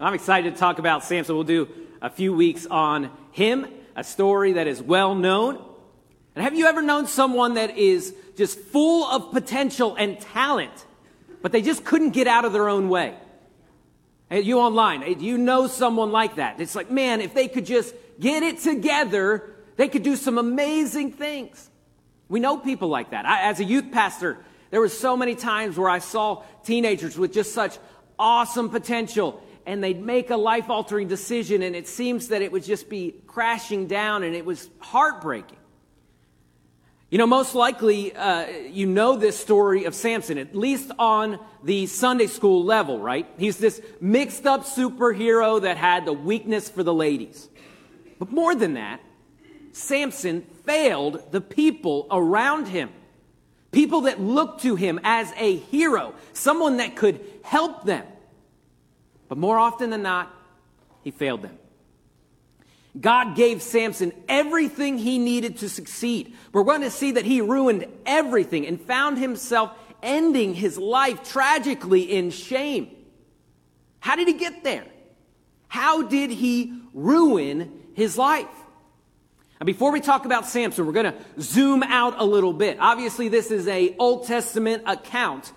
I'm excited to talk about Samson. We'll do a few weeks on him, a story that is well known. And have you ever known someone that is just full of potential and talent, but they just couldn't get out of their own way? Hey, you online, you know someone like that. It's like, man, if they could just get it together, they could do some amazing things. We know people like that. I, as a youth pastor, there were so many times where I saw teenagers with just such awesome potential and they'd make a life altering decision and it seems that it would just be crashing down and it was heartbreaking. You know, most likely, uh, you know this story of Samson, at least on the Sunday school level, right? He's this mixed up superhero that had the weakness for the ladies. But more than that, Samson failed the people around him. People that looked to him as a hero, someone that could help them. But more often than not, he failed them. God gave Samson everything he needed to succeed. We're going to see that he ruined everything and found himself ending his life tragically in shame. How did he get there? How did he ruin his life? And before we talk about Samson, we're going to zoom out a little bit. Obviously, this is a Old Testament account,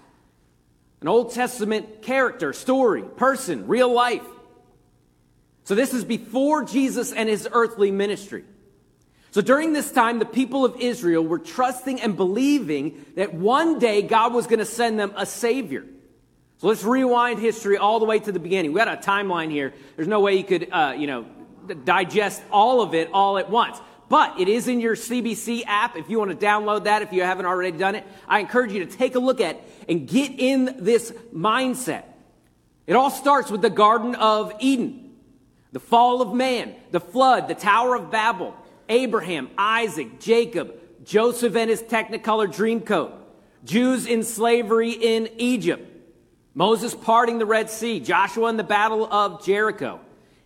an Old Testament character, story, person, real life. So this is before Jesus and his earthly ministry. So during this time, the people of Israel were trusting and believing that one day God was going to send them a savior. So let's rewind history all the way to the beginning. We got a timeline here. There's no way you could, uh, you know, digest all of it all at once. But it is in your CBC app. If you want to download that, if you haven't already done it, I encourage you to take a look at and get in this mindset. It all starts with the Garden of Eden. The fall of man, the flood, the Tower of Babel, Abraham, Isaac, Jacob, Joseph and his Technicolor Dreamcoat, Jews in slavery in Egypt, Moses parting the Red Sea, Joshua in the Battle of Jericho,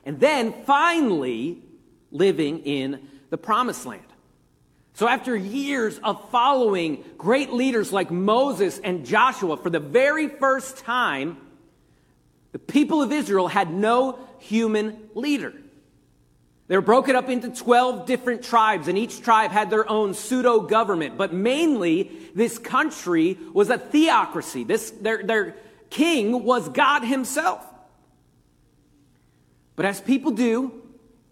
and then finally living in the Promised Land. So, after years of following great leaders like Moses and Joshua for the very first time, the people of Israel had no human leader. They were broken up into 12 different tribes, and each tribe had their own pseudo government. But mainly, this country was a theocracy. This, their, their king was God himself. But as people do,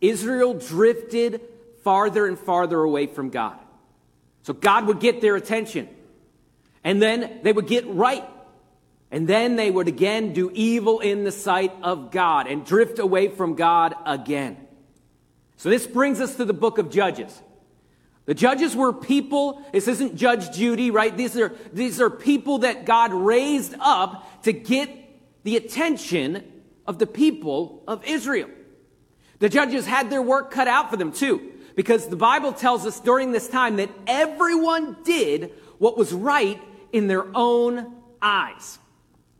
Israel drifted farther and farther away from God. So God would get their attention, and then they would get right. And then they would again do evil in the sight of God and drift away from God again. So this brings us to the book of Judges. The judges were people, this isn't Judge Judy, right? These are, these are people that God raised up to get the attention of the people of Israel. The judges had their work cut out for them too, because the Bible tells us during this time that everyone did what was right in their own eyes.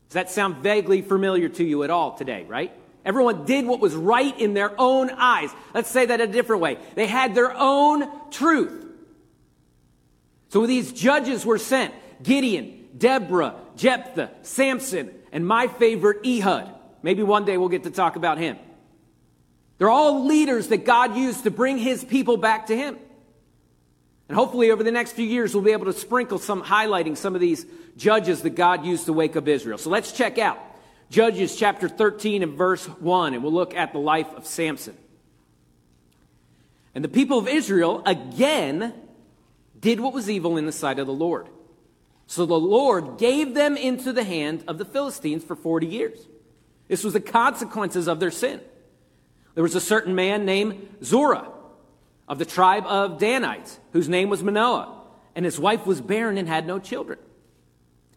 Does that sound vaguely familiar to you at all today, right? Everyone did what was right in their own eyes. Let's say that a different way. They had their own truth. So these judges were sent Gideon, Deborah, Jephthah, Samson, and my favorite, Ehud. Maybe one day we'll get to talk about him. They're all leaders that God used to bring his people back to him. And hopefully, over the next few years, we'll be able to sprinkle some, highlighting some of these judges that God used to wake up Israel. So let's check out Judges chapter 13 and verse 1, and we'll look at the life of Samson. And the people of Israel again did what was evil in the sight of the Lord. So the Lord gave them into the hand of the Philistines for 40 years. This was the consequences of their sin. There was a certain man named Zorah of the tribe of Danites, whose name was Manoah, and his wife was barren and had no children.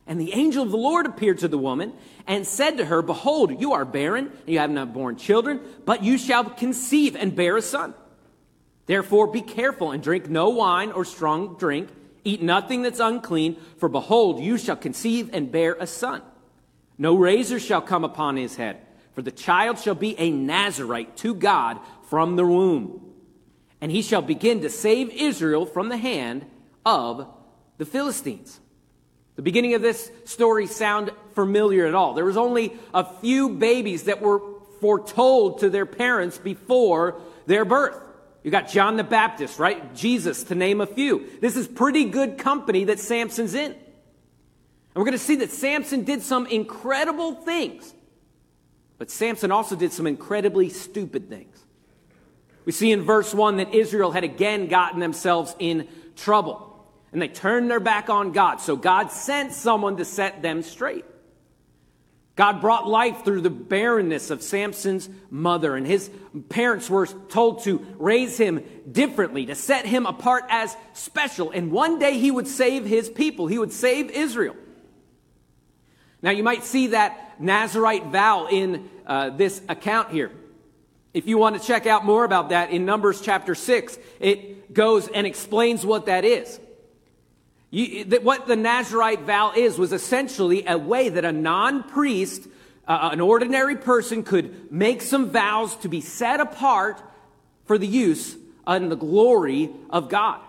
And the angel of the Lord appeared to the woman and said to her, Behold, you are barren, and you have not borne children, but you shall conceive and bear a son. Therefore, be careful and drink no wine or strong drink. Eat nothing that's unclean, for behold, you shall conceive and bear a son. No razor shall come upon his head, for the child shall be a Nazarite to God from the womb and he shall begin to save Israel from the hand of the Philistines. The beginning of this story sound familiar at all. There was only a few babies that were foretold to their parents before their birth. You got John the Baptist, right? Jesus, to name a few. This is pretty good company that Samson's in. And we're going to see that Samson did some incredible things, but Samson also did some incredibly stupid things. We see in verse 1 that Israel had again gotten themselves in trouble, and they turned their back on God. So God sent someone to set them straight. God brought life through the barrenness of Samson's mother, and his parents were told to raise him differently, to set him apart as special. And one day he would save his people, he would save Israel. Now, you might see that Nazarite vow in uh, this account here. If you want to check out more about that in Numbers chapter 6, it goes and explains what that is. You, that what the Nazarite vow is was essentially a way that a non priest, uh, an ordinary person, could make some vows to be set apart for the use and the glory of God.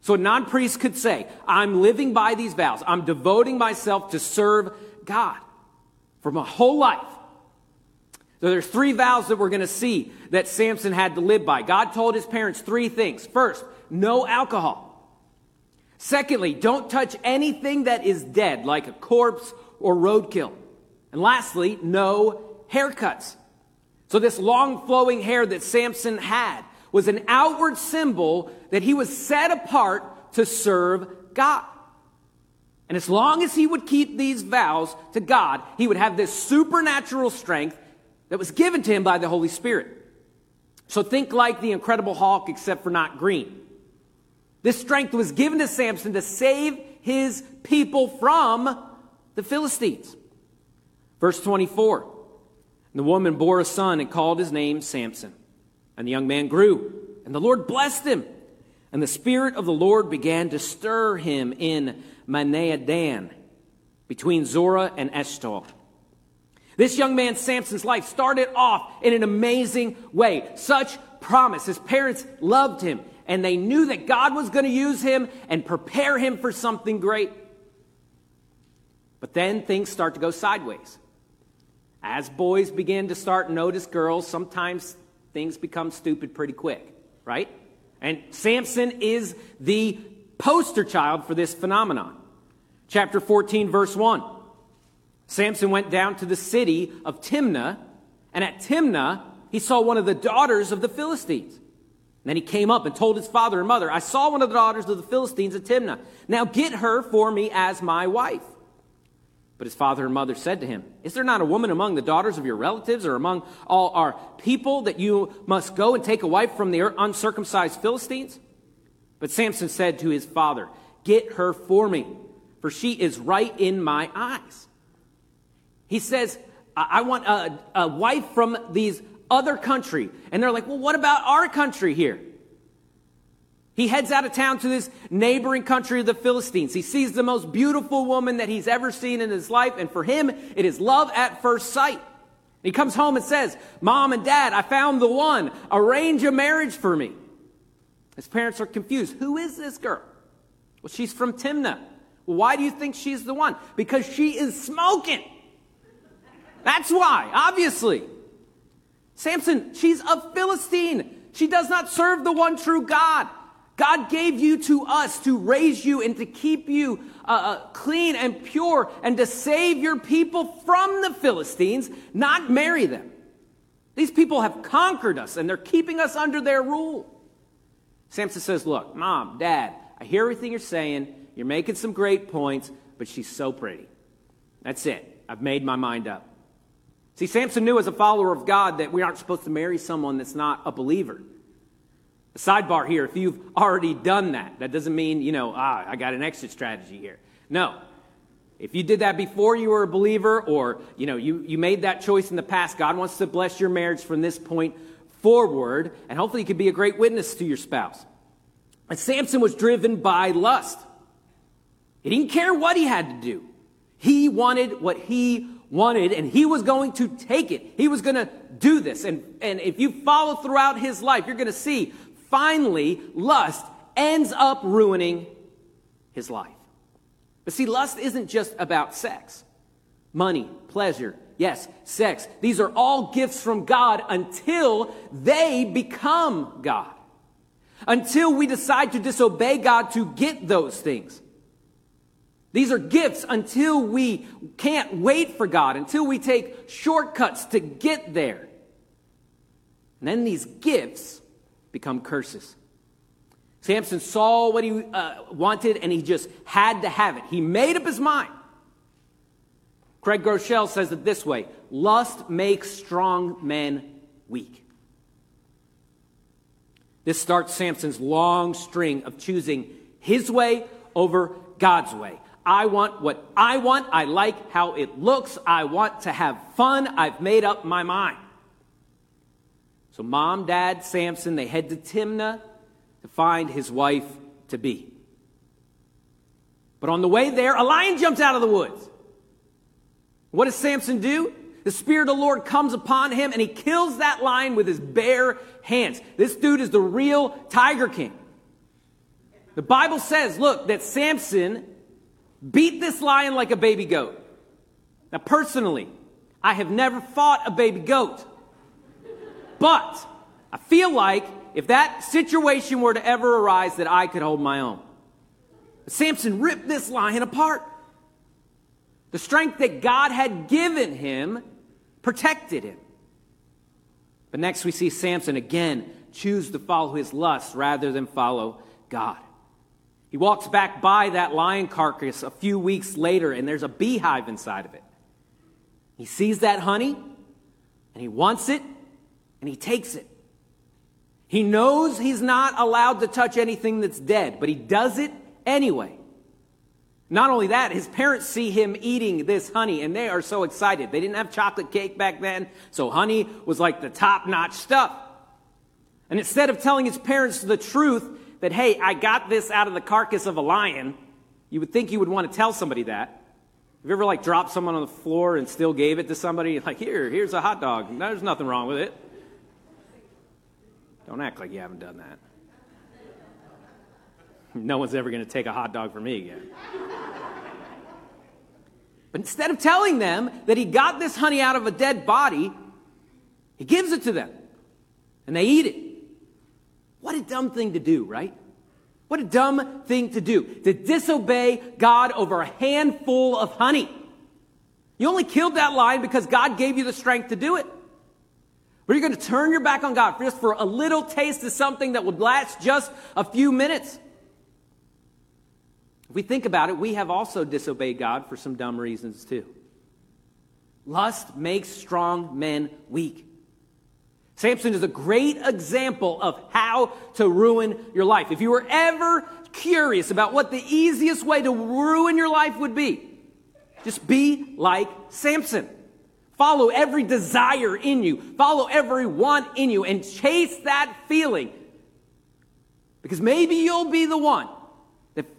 So a non priest could say, I'm living by these vows, I'm devoting myself to serve God for my whole life. So there's three vows that we're going to see that Samson had to live by. God told his parents three things. First, no alcohol. Secondly, don't touch anything that is dead, like a corpse or roadkill. And lastly, no haircuts. So, this long flowing hair that Samson had was an outward symbol that he was set apart to serve God. And as long as he would keep these vows to God, he would have this supernatural strength that was given to him by the Holy Spirit. So think like the Incredible Hulk, except for not green. This strength was given to Samson to save his people from the Philistines. Verse 24 The woman bore a son and called his name Samson. And the young man grew, and the Lord blessed him. And the Spirit of the Lord began to stir him in Mahaneh-dan, between Zorah and Eshtaol. This young man, Samson's life, started off in an amazing way. Such promise. His parents loved him and they knew that God was going to use him and prepare him for something great. But then things start to go sideways. As boys begin to start notice girls, sometimes things become stupid pretty quick, right? And Samson is the poster child for this phenomenon. Chapter 14, verse 1. Samson went down to the city of Timnah, and at Timnah, he saw one of the daughters of the Philistines. And then he came up and told his father and mother, I saw one of the daughters of the Philistines at Timnah. Now get her for me as my wife. But his father and mother said to him, Is there not a woman among the daughters of your relatives or among all our people that you must go and take a wife from the uncircumcised Philistines? But Samson said to his father, Get her for me, for she is right in my eyes. He says, I want a, a wife from these other country. And they're like, well, what about our country here? He heads out of town to this neighboring country of the Philistines. He sees the most beautiful woman that he's ever seen in his life, and for him, it is love at first sight. He comes home and says, Mom and Dad, I found the one. Arrange a marriage for me. His parents are confused. Who is this girl? Well, she's from Timnah. Well, why do you think she's the one? Because she is smoking. That's why, obviously. Samson, she's a Philistine. She does not serve the one true God. God gave you to us to raise you and to keep you uh, uh, clean and pure and to save your people from the Philistines, not marry them. These people have conquered us and they're keeping us under their rule. Samson says, Look, mom, dad, I hear everything you're saying. You're making some great points, but she's so pretty. That's it. I've made my mind up. See, Samson knew as a follower of God that we aren't supposed to marry someone that's not a believer. A sidebar here, if you've already done that, that doesn't mean, you know, ah, I got an exit strategy here. No. If you did that before you were a believer or, you know, you, you made that choice in the past, God wants to bless your marriage from this point forward, and hopefully you could be a great witness to your spouse. And Samson was driven by lust. He didn't care what he had to do. He wanted what he wanted, and he was going to take it. He was going to do this. And, and if you follow throughout his life, you're going to see finally lust ends up ruining his life. But see, lust isn't just about sex, money, pleasure, Yes, sex. These are all gifts from God until they become God. Until we decide to disobey God to get those things. These are gifts until we can't wait for God, until we take shortcuts to get there. And then these gifts become curses. Samson saw what he uh, wanted and he just had to have it. He made up his mind. Craig Groeschel says it this way lust makes strong men weak. This starts Samson's long string of choosing his way over God's way. I want what I want. I like how it looks. I want to have fun. I've made up my mind. So, mom, dad, Samson, they head to Timnah to find his wife to be. But on the way there, a lion jumps out of the woods. What does Samson do? The Spirit of the Lord comes upon him and he kills that lion with his bare hands. This dude is the real Tiger King. The Bible says, look, that Samson beat this lion like a baby goat. Now, personally, I have never fought a baby goat. But I feel like if that situation were to ever arise, that I could hold my own. Samson ripped this lion apart. The strength that God had given him protected him. But next we see Samson again choose to follow his lust rather than follow God. He walks back by that lion carcass a few weeks later, and there's a beehive inside of it. He sees that honey, and he wants it, and he takes it. He knows he's not allowed to touch anything that's dead, but he does it anyway. Not only that, his parents see him eating this honey and they are so excited. They didn't have chocolate cake back then, so honey was like the top notch stuff. And instead of telling his parents the truth that, hey, I got this out of the carcass of a lion, you would think you would want to tell somebody that. Have you ever like dropped someone on the floor and still gave it to somebody? Like, here, here's a hot dog. There's nothing wrong with it. Don't act like you haven't done that. No one's ever going to take a hot dog from me again. But instead of telling them that he got this honey out of a dead body, he gives it to them and they eat it. What a dumb thing to do, right? What a dumb thing to do to disobey God over a handful of honey. You only killed that lion because God gave you the strength to do it. But you're going to turn your back on God just for a little taste of something that would last just a few minutes. If we think about it, we have also disobeyed God for some dumb reasons too. Lust makes strong men weak. Samson is a great example of how to ruin your life. If you were ever curious about what the easiest way to ruin your life would be, just be like Samson. Follow every desire in you. Follow every want in you and chase that feeling. Because maybe you'll be the one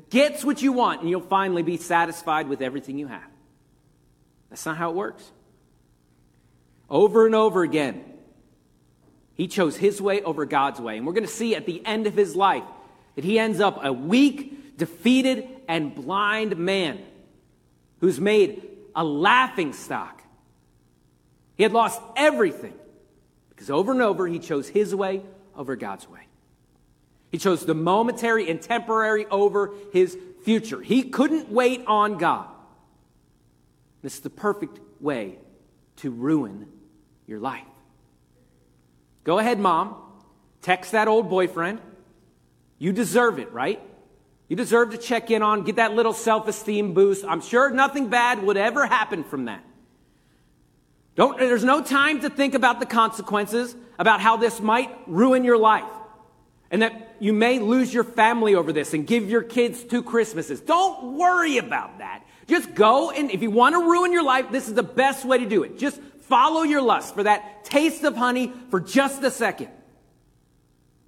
gets what you want and you'll finally be satisfied with everything you have. That's not how it works. Over and over again, he chose his way over God's way. And we're going to see at the end of his life that he ends up a weak, defeated, and blind man who's made a laughing stock he had lost everything because over and over he chose his way over God's way. He chose the momentary and temporary over his future. He couldn't wait on God. This is the perfect way to ruin your life. Go ahead, mom. Text that old boyfriend. You deserve it, right? You deserve to check in on, get that little self esteem boost. I'm sure nothing bad would ever happen from that. Don't, there's no time to think about the consequences, about how this might ruin your life, and that you may lose your family over this and give your kids two Christmases. Don't worry about that. Just go and if you want to ruin your life, this is the best way to do it. Just follow your lust for that taste of honey for just a second.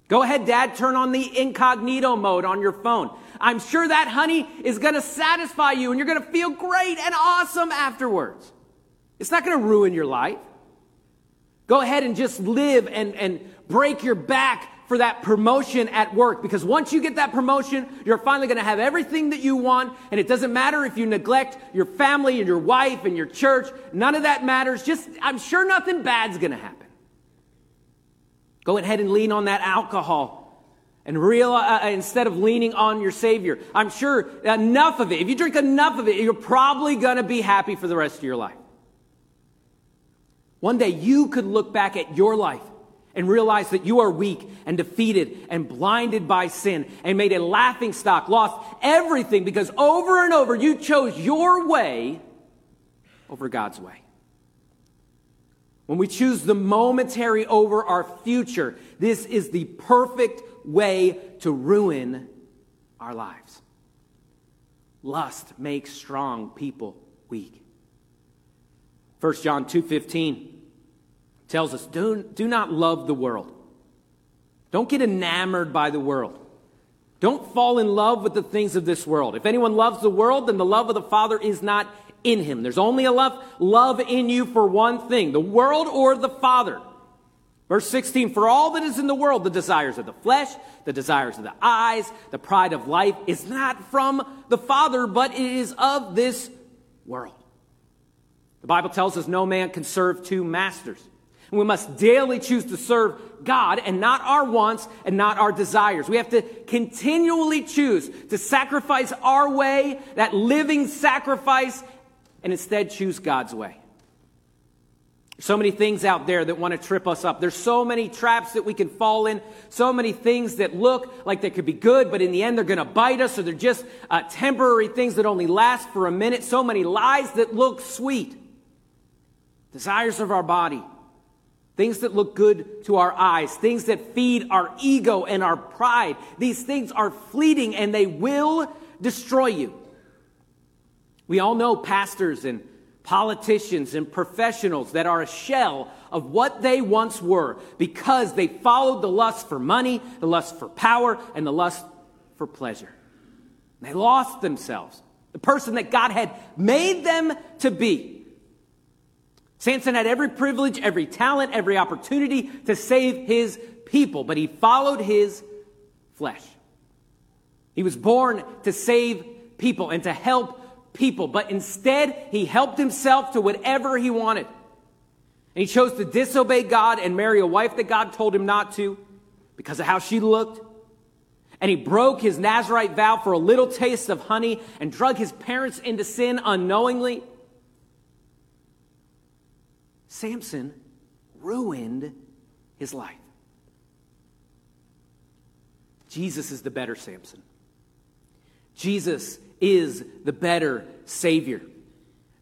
Go ahead, dad, turn on the incognito mode on your phone. I'm sure that honey is going to satisfy you and you're going to feel great and awesome afterwards. It's not going to ruin your life. Go ahead and just live and, and break your back for that promotion at work because once you get that promotion, you're finally going to have everything that you want. And it doesn't matter if you neglect your family and your wife and your church. None of that matters. Just, I'm sure nothing bad's going to happen. Go ahead and lean on that alcohol and real uh, uh, instead of leaning on your savior i'm sure enough of it if you drink enough of it you're probably going to be happy for the rest of your life one day you could look back at your life and realize that you are weak and defeated and blinded by sin and made a laughing stock lost everything because over and over you chose your way over god's way when we choose the momentary over our future, this is the perfect way to ruin our lives. Lust makes strong people weak. 1 John 2:15 tells us, do, do not love the world. Don't get enamored by the world. Don't fall in love with the things of this world. If anyone loves the world, then the love of the Father is not in him. There's only a love, love in you for one thing the world or the Father. Verse 16, for all that is in the world, the desires of the flesh, the desires of the eyes, the pride of life, is not from the Father, but it is of this world. The Bible tells us no man can serve two masters. We must daily choose to serve God and not our wants and not our desires. We have to continually choose to sacrifice our way, that living sacrifice, and instead choose God's way. So many things out there that want to trip us up. There's so many traps that we can fall in. So many things that look like they could be good, but in the end they're going to bite us or they're just uh, temporary things that only last for a minute. So many lies that look sweet. Desires of our body. Things that look good to our eyes. Things that feed our ego and our pride. These things are fleeting and they will destroy you. We all know pastors and politicians and professionals that are a shell of what they once were because they followed the lust for money, the lust for power, and the lust for pleasure. They lost themselves, the person that God had made them to be. Samson had every privilege, every talent, every opportunity to save his people, but he followed his flesh. He was born to save people and to help people, but instead he helped himself to whatever he wanted. And he chose to disobey God and marry a wife that God told him not to because of how she looked. And he broke his Nazarite vow for a little taste of honey and drug his parents into sin unknowingly. Samson ruined his life. Jesus is the better Samson. Jesus is the better Savior.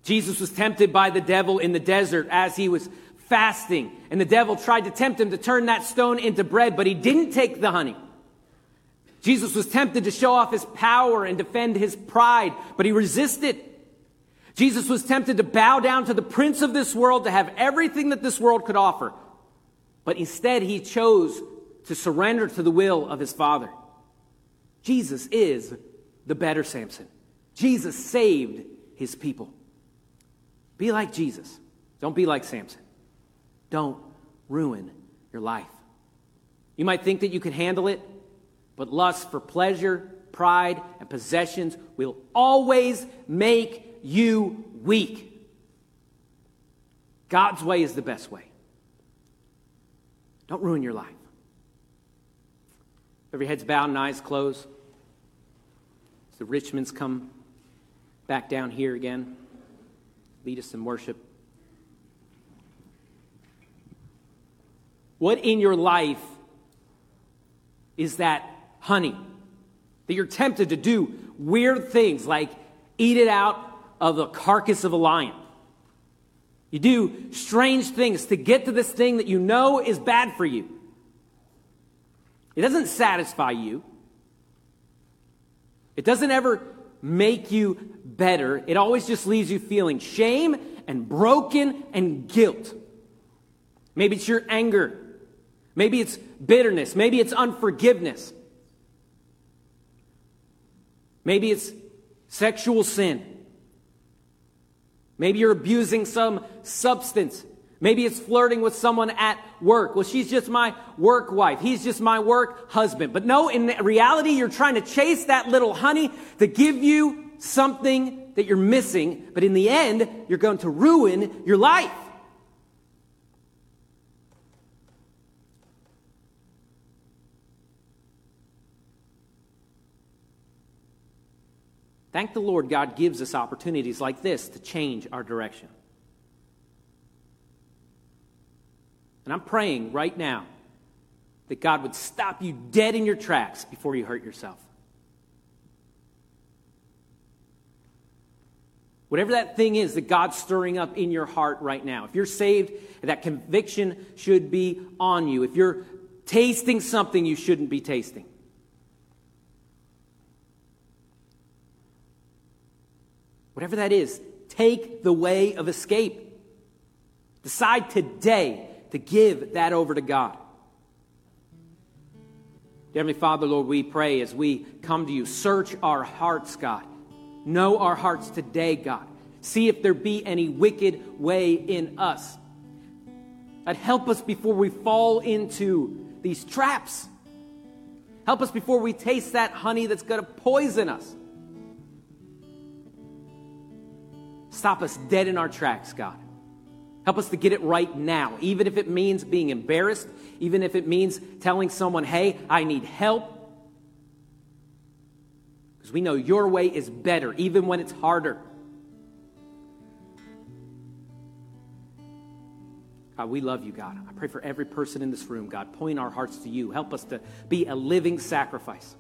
Jesus was tempted by the devil in the desert as he was fasting, and the devil tried to tempt him to turn that stone into bread, but he didn't take the honey. Jesus was tempted to show off his power and defend his pride, but he resisted. Jesus was tempted to bow down to the prince of this world, to have everything that this world could offer, but instead he chose to surrender to the will of his Father. Jesus is the better Samson. Jesus saved his people. Be like Jesus. Don't be like Samson. Don't ruin your life. You might think that you can handle it, but lust for pleasure, pride, and possessions will always make you weak. God's way is the best way. Don't ruin your life. Every head's bowed and eyes closed the Richmonds come back down here again, lead us in worship. What in your life is that honey that you're tempted to do weird things like eat it out of the carcass of a lion? You do strange things to get to this thing that you know is bad for you. It doesn't satisfy you. It doesn't ever make you better. It always just leaves you feeling shame and broken and guilt. Maybe it's your anger. Maybe it's bitterness. Maybe it's unforgiveness. Maybe it's sexual sin. Maybe you're abusing some substance Maybe it's flirting with someone at work. Well, she's just my work wife. He's just my work husband. But no, in reality, you're trying to chase that little honey to give you something that you're missing. But in the end, you're going to ruin your life. Thank the Lord, God gives us opportunities like this to change our direction. And I'm praying right now that God would stop you dead in your tracks before you hurt yourself. Whatever that thing is that God's stirring up in your heart right now. If you're saved, that conviction should be on you. If you're tasting something you shouldn't be tasting. Whatever that is, take the way of escape. Decide today to give that over to God. Heavenly Father, Lord, we pray as we come to you, search our hearts, God. Know our hearts today, God. See if there be any wicked way in us. God, help us before we fall into these traps. Help us before we taste that honey that's going to poison us. Stop us dead in our tracks, God. Help us to get it right now, even if it means being embarrassed, even if it means telling someone, hey, I need help. Because we know your way is better, even when it's harder. God, we love you, God. I pray for every person in this room, God. Point our hearts to you. Help us to be a living sacrifice.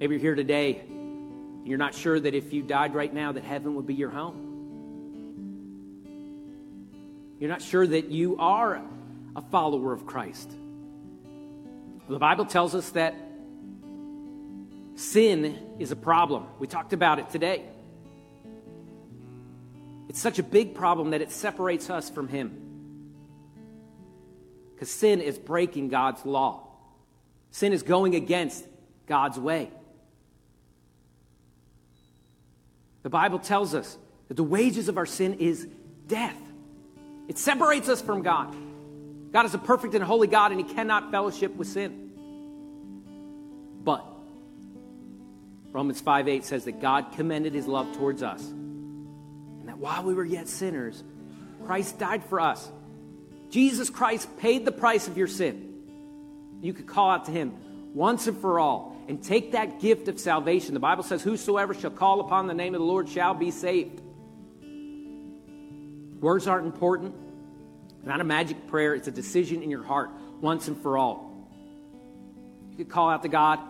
Maybe you're here today you're not sure that if you died right now that heaven would be your home. You're not sure that you are a follower of Christ. The Bible tells us that sin is a problem. We talked about it today. It's such a big problem that it separates us from Him. Because sin is breaking God's law, sin is going against God's way. The Bible tells us that the wages of our sin is death. It separates us from God. God is a perfect and holy God, and He cannot fellowship with sin. But Romans 5 8 says that God commended His love towards us, and that while we were yet sinners, Christ died for us. Jesus Christ paid the price of your sin. You could call out to Him once and for all and take that gift of salvation. The Bible says, Whosoever shall call upon the name of the Lord shall be saved. Words aren't important. Not a magic prayer, it's a decision in your heart once and for all. You could call out to God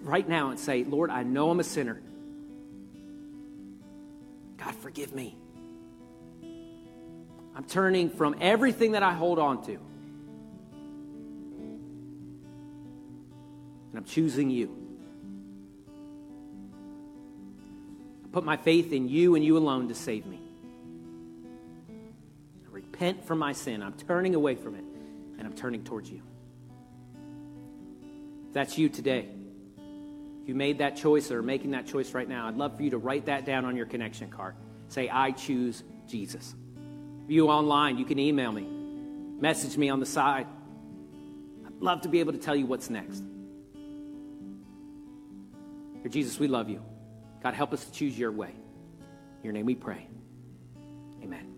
right now and say, Lord, I know I'm a sinner. God, forgive me. I'm turning from everything that I hold on to I'm choosing you. I put my faith in you and you alone to save me. I repent from my sin. I'm turning away from it, and I'm turning towards you. If that's you today. If you made that choice or are making that choice right now, I'd love for you to write that down on your connection card. Say, I choose Jesus. If you online, you can email me, message me on the side. I'd love to be able to tell you what's next. But Jesus, we love you. God, help us to choose your way. In your name we pray. Amen.